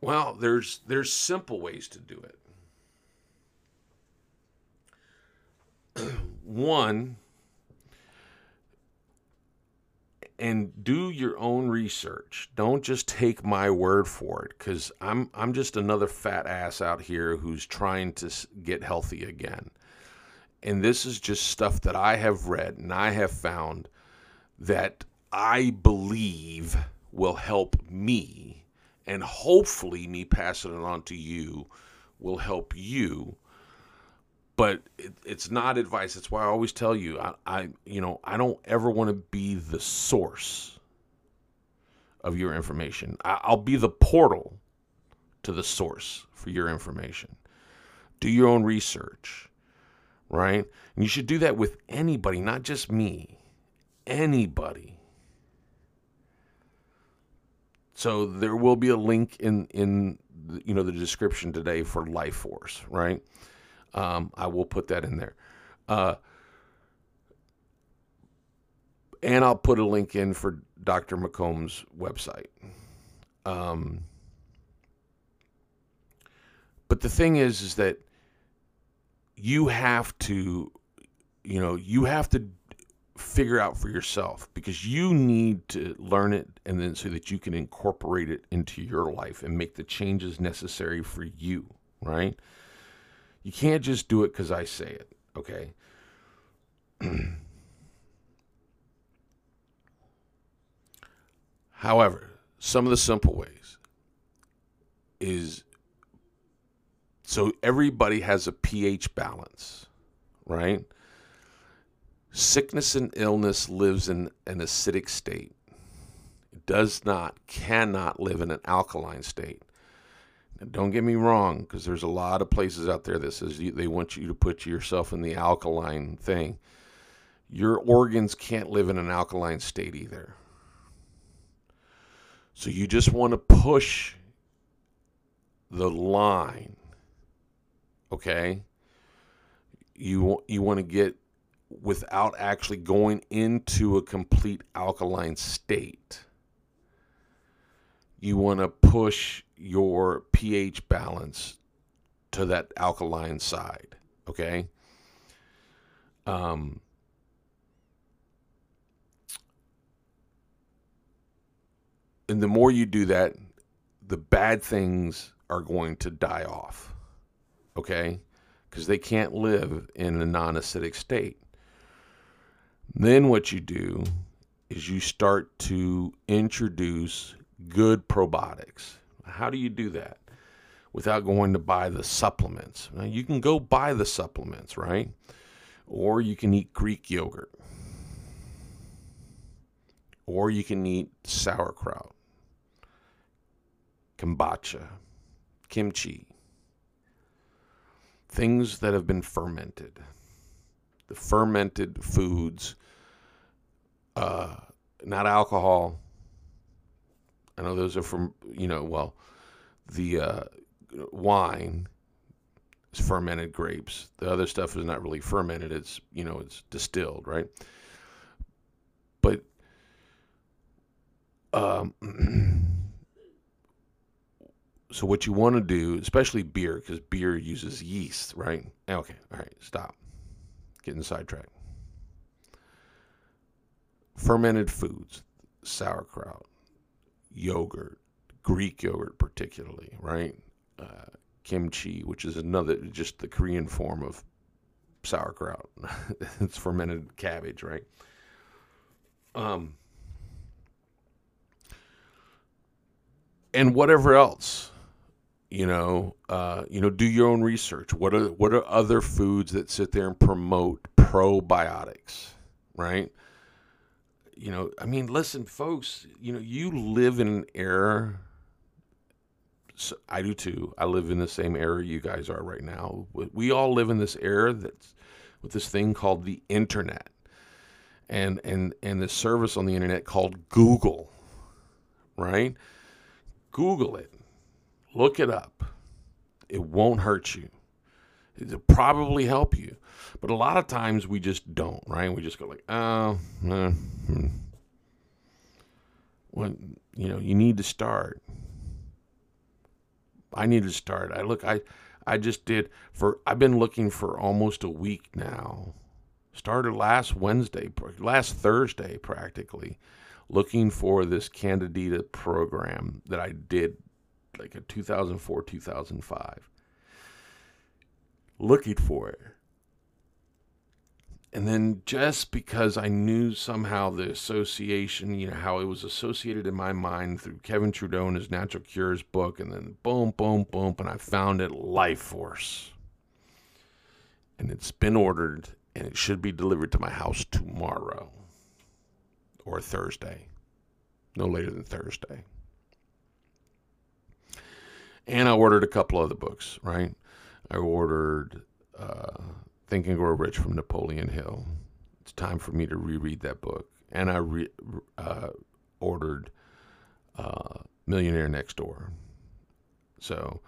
Well, there's there's simple ways to do it. One, and do your own research. Don't just take my word for it cuz I'm I'm just another fat ass out here who's trying to get healthy again. And this is just stuff that I have read and I have found that I believe will help me and hopefully me passing it on to you will help you. But it, it's not advice. That's why i always tell you I, I you know i don't ever want to be the source of your information. I, i'll be the portal to the source for your information. Do your own research right? And you should do that with anybody not just me anybody so there will be a link in in the, you know the description today for Life Force, right? Um, I will put that in there. Uh, and I'll put a link in for Dr. McComb's website. Um, but the thing is, is that you have to, you know, you have to figure out for yourself because you need to learn it and then so that you can incorporate it into your life and make the changes necessary for you, right? You can't just do it because I say it, okay? However, some of the simple ways is so everybody has a pH balance, right? Sickness and illness lives in an acidic state. It does not, cannot live in an alkaline state. don't get me wrong, because there's a lot of places out there that says you, they want you to put yourself in the alkaline thing. Your organs can't live in an alkaline state either. So you just want to push the line. Okay? You you want to get without actually going into a complete alkaline state. You want to push your pH balance to that alkaline side, okay? Um and the more you do that, the bad things are going to die off. Okay? Because they can't live in a non acidic state. Then what you do is you start to introduce good probiotics. How do you do that? Without going to buy the supplements. Now, you can go buy the supplements, right? Or you can eat Greek yogurt. Or you can eat sauerkraut, kombucha, kimchi, things that have been fermented. The fermented foods, uh, not alcohol. I know those are from, you know, well, the uh, wine is fermented grapes. The other stuff is not really fermented, it's, you know, it's distilled, right? But, um, so what you want to do, especially beer, because beer uses yeast, right? Okay, all right, stop. Getting sidetracked. Fermented foods, sauerkraut, yogurt, Greek yogurt, particularly, right? Uh, kimchi, which is another, just the Korean form of sauerkraut. it's fermented cabbage, right? Um, and whatever else you know uh, you know do your own research. What are what are other foods that sit there and promote probiotics right? You know i mean listen folks you know you live in an era so i do too. I live in the same era you guys are right now. We all live in this era that's with this thing called the internet and and and the service on the internet called google right? Google it Look it up. It won't hurt you. It'll probably help you. But a lot of times we just don't, right? We just go like, oh, eh, hmm. you know, you need to start. I need to start. I look, I, I just did for. I've been looking for almost a week now. Started last Wednesday, last Thursday, practically, looking for this Candida program that I did like a 2004, 2005. Looking for it. And then just because I knew somehow the association, you know, how it was associated in my mind through Kevin Trudeau and his Natural Cures book, and then boom, boom, boom, and I found it Life Force. And it's been ordered and it should be delivered to my house tomorrow or Thursday. No later than Thursday and I ordered a couple other books. Right, I ordered uh, Think and Grow Rich from Napoleon Hill. It's time for me to reread that book, and I re- uh, ordered uh, Millionaire Next Door. So.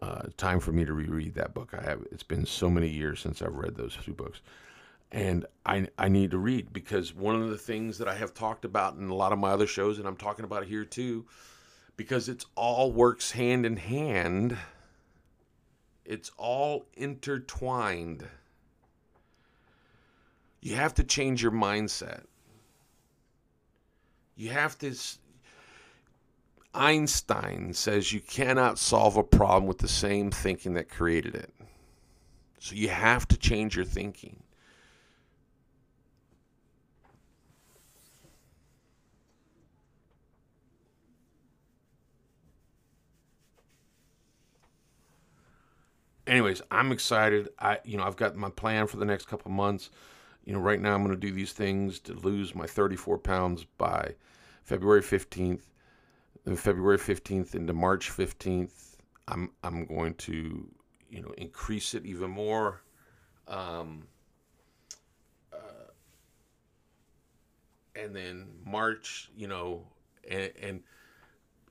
Uh, time for me to reread that book. I have. It's been so many years since I've read those two books, and I I need to read because one of the things that I have talked about in a lot of my other shows, and I'm talking about here too, because it's all works hand in hand. It's all intertwined. You have to change your mindset. You have to. Einstein says you cannot solve a problem with the same thinking that created it. So you have to change your thinking. Anyways, I'm excited. I you know I've got my plan for the next couple months. You know, right now I'm going to do these things to lose my 34 pounds by February 15th. Then February 15th into March 15th, I'm I'm going to you know increase it even more. Um, uh, and then March, you know, and, and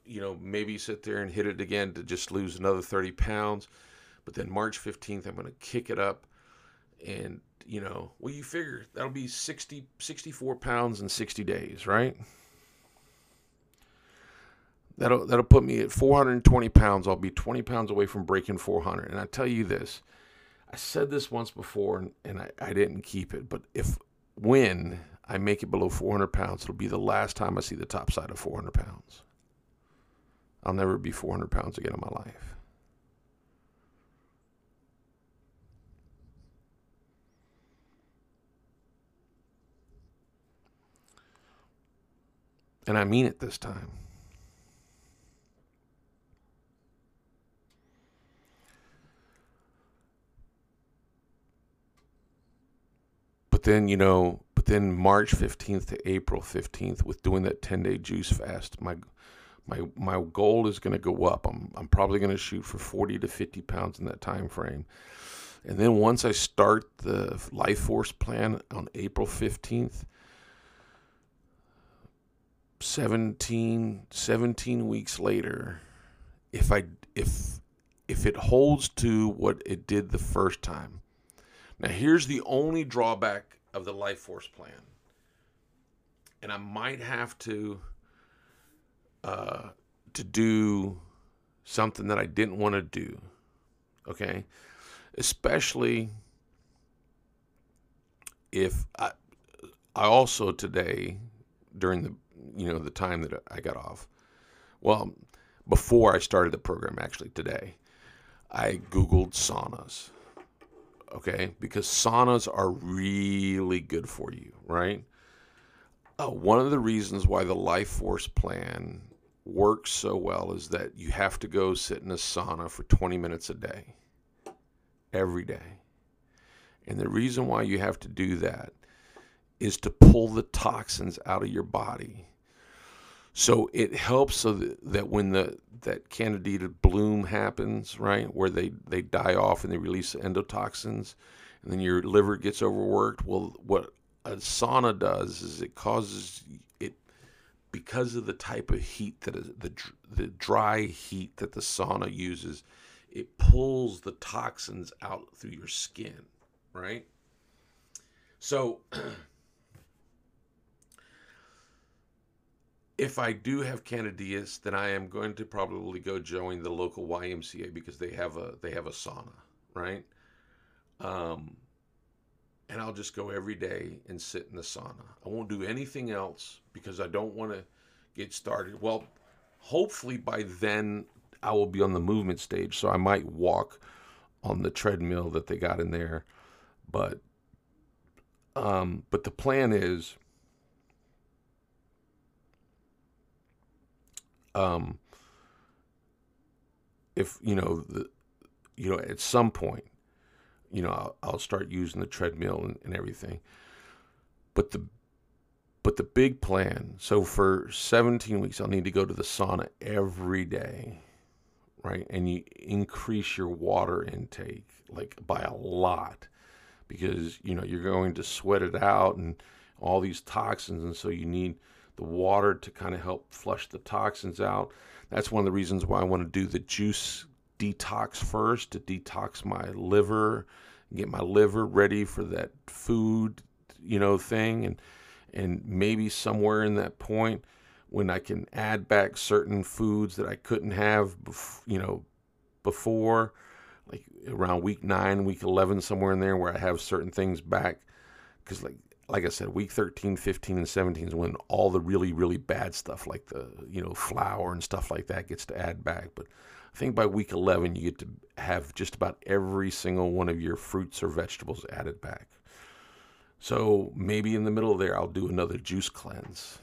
you know maybe sit there and hit it again to just lose another 30 pounds. But then March 15th, I'm going to kick it up, and you know, well, you figure that'll be 60, 64 pounds in 60 days, right? That'll that'll put me at 420 pounds. I'll be 20 pounds away from breaking 400. And I tell you this, I said this once before, and, and I, I didn't keep it. But if when I make it below 400 pounds, it'll be the last time I see the top side of 400 pounds. I'll never be 400 pounds again in my life. And I mean it this time. But then, you know, but then March 15th to April 15th with doing that 10-day juice fast, my my my goal is going to go up. I'm I'm probably going to shoot for 40 to 50 pounds in that time frame. And then once I start the Life Force plan on April 15th, 17, 17 weeks later, if I if if it holds to what it did the first time. Now here's the only drawback of the Life Force plan. And I might have to uh, to do something that I didn't want to do. Okay? Especially if I I also today during the you know the time that I got off. Well, before I started the program, actually today, I googled saunas. Okay, because saunas are really good for you, right? Uh, one of the reasons why the Life Force plan works so well is that you have to go sit in a sauna for 20 minutes a day, every day. And the reason why you have to do that is to pull the toxins out of your body so it helps so that, when the that candida bloom happens, right, where they, they die off and they release endotoxins, and then your liver gets overworked. Well, what a sauna does is it causes it because of the type of heat that is the the dry heat that the sauna uses, it pulls the toxins out through your skin, right? So if I do have candidias, then I am going to probably go join the local YMCA because they have a they have a sauna, right? Um, and I'll just go every day and sit in the sauna. I won't do anything else because I don't want to get started. Well, hopefully by then I will be on the movement stage, so I might walk on the treadmill that they got in there, but um, but the plan is um, if you know the, you know at some point, you know I'll, I'll start using the treadmill and, and everything. But the but the big plan. So for 17 weeks, I'll need to go to the sauna every day, right? And you increase your water intake like by a lot because you know you're going to sweat it out and all these toxins, and so you need the water to kind of help flush the toxins out. That's one of the reasons why I want to do the juice detox first to detox my liver, get my liver ready for that food, you know, thing and and maybe somewhere in that point when I can add back certain foods that I couldn't have, you know, before, like around week nine, week 11, somewhere in there where I have certain things back. Because, like, like I said, week 13, 15, and 17 is when all the really, really bad stuff, like the, you know, flour and stuff like that, gets to add back. But I think by week 11, you get to have just about every single one of your fruits or vegetables added back. So maybe in the middle there, I'll do another juice cleanse.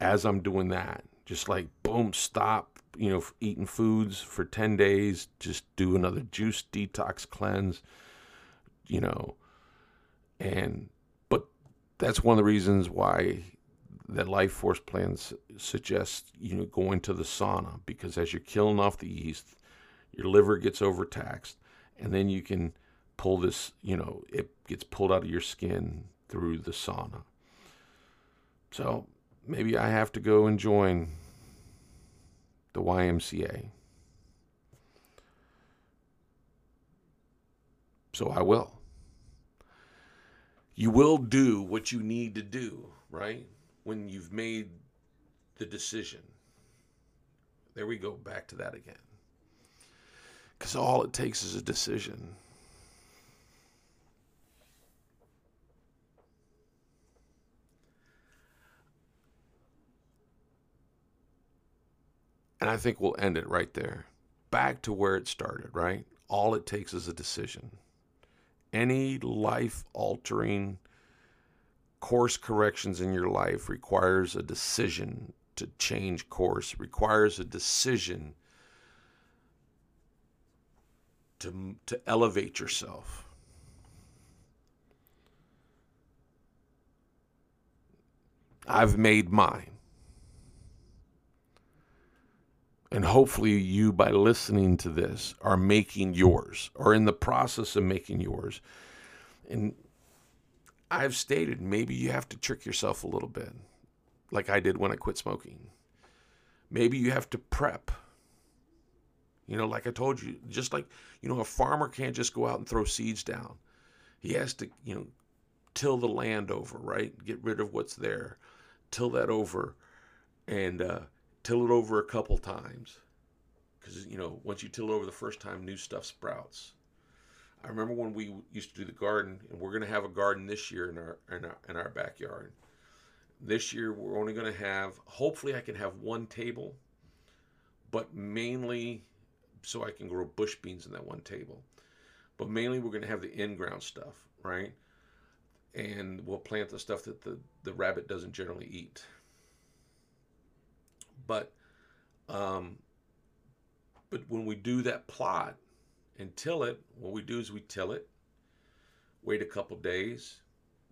As I'm doing that, just like boom, stop, you know, eating foods for 10 days, just do another juice detox cleanse, you know, and that's one of the reasons why that life force plans suggest you know going to the sauna because as you're killing off the yeast your liver gets overtaxed, and then you can pull this, you know, it gets pulled out of your skin through the sauna. So maybe I have to go and join the YMCA. So I will. You will do what you need to do, right? When you've made the decision. There we go, back to that again. Because all it takes is a decision. And I think we'll end it right there. Back to where it started, right? All it takes is a decision. Any life altering course corrections in your life requires a decision to change course, requires a decision to, to elevate yourself. I've made mine. And hopefully, you, by listening to this, are making yours or in the process of making yours. And I've stated maybe you have to trick yourself a little bit, like I did when I quit smoking. Maybe you have to prep. You know, like I told you, just like, you know, a farmer can't just go out and throw seeds down. He has to, you know, till the land over, right? Get rid of what's there, till that over, and uh, till it over a couple times. Because, you know, once you till it over the first time, new stuff sprouts. I remember when we used to do the garden, and we're going to have a garden this year in our, in our, in our backyard. This year, we're only going to have, hopefully, I can have one table, but mainly so I can grow bush beans in that one table. But mainly, we're going to have the in ground stuff, right? And we'll plant the stuff that the, the rabbit doesn't generally eat. But um, but when we do that plot and till it, what we do is we till it, wait a couple days,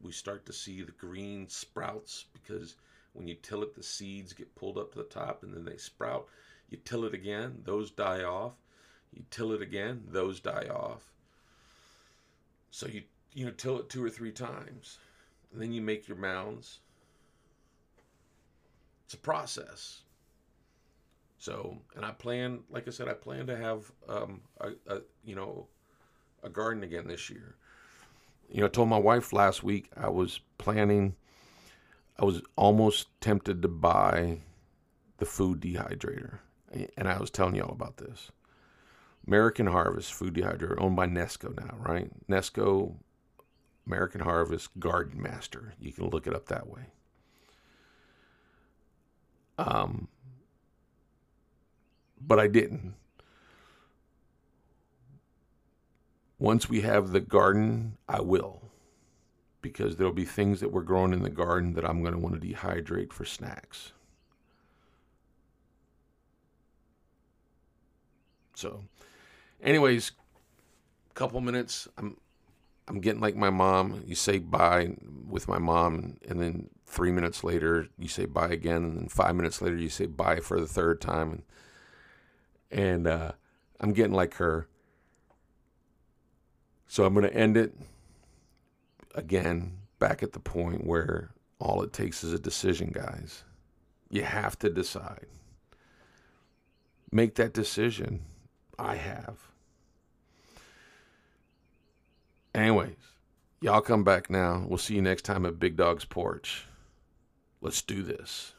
we start to see the green sprouts because when you till it, the seeds get pulled up to the top and then they sprout. You till it again, those die off. You till it again, those die off. So you you know till it two or three times, and then you make your mounds. It's a process. So, and I plan, like I said, I plan to have um, a, a you know a garden again this year. You know, I told my wife last week I was planning. I was almost tempted to buy the food dehydrator, and I was telling y'all about this. American Harvest food dehydrator, owned by Nesco now, right? Nesco, American Harvest Garden Master. You can look it up that way. Um, but I didn't. Once we have the garden, I will. Because there'll be things that we're growing in the garden that I'm going to want to dehydrate for snacks. So, anyways, couple minutes. I'm I'm getting like my mom. You say bye with my mom, and then three minutes later you say bye again, and then five minutes later you say bye for the third time, and and uh, I'm getting like her. So I'm going to end it again back at the point where all it takes is a decision, guys. You have to decide. Make that decision. I have. Anyways, y'all come back now. We'll see you next time at Big Dog's Porch. Let's do this.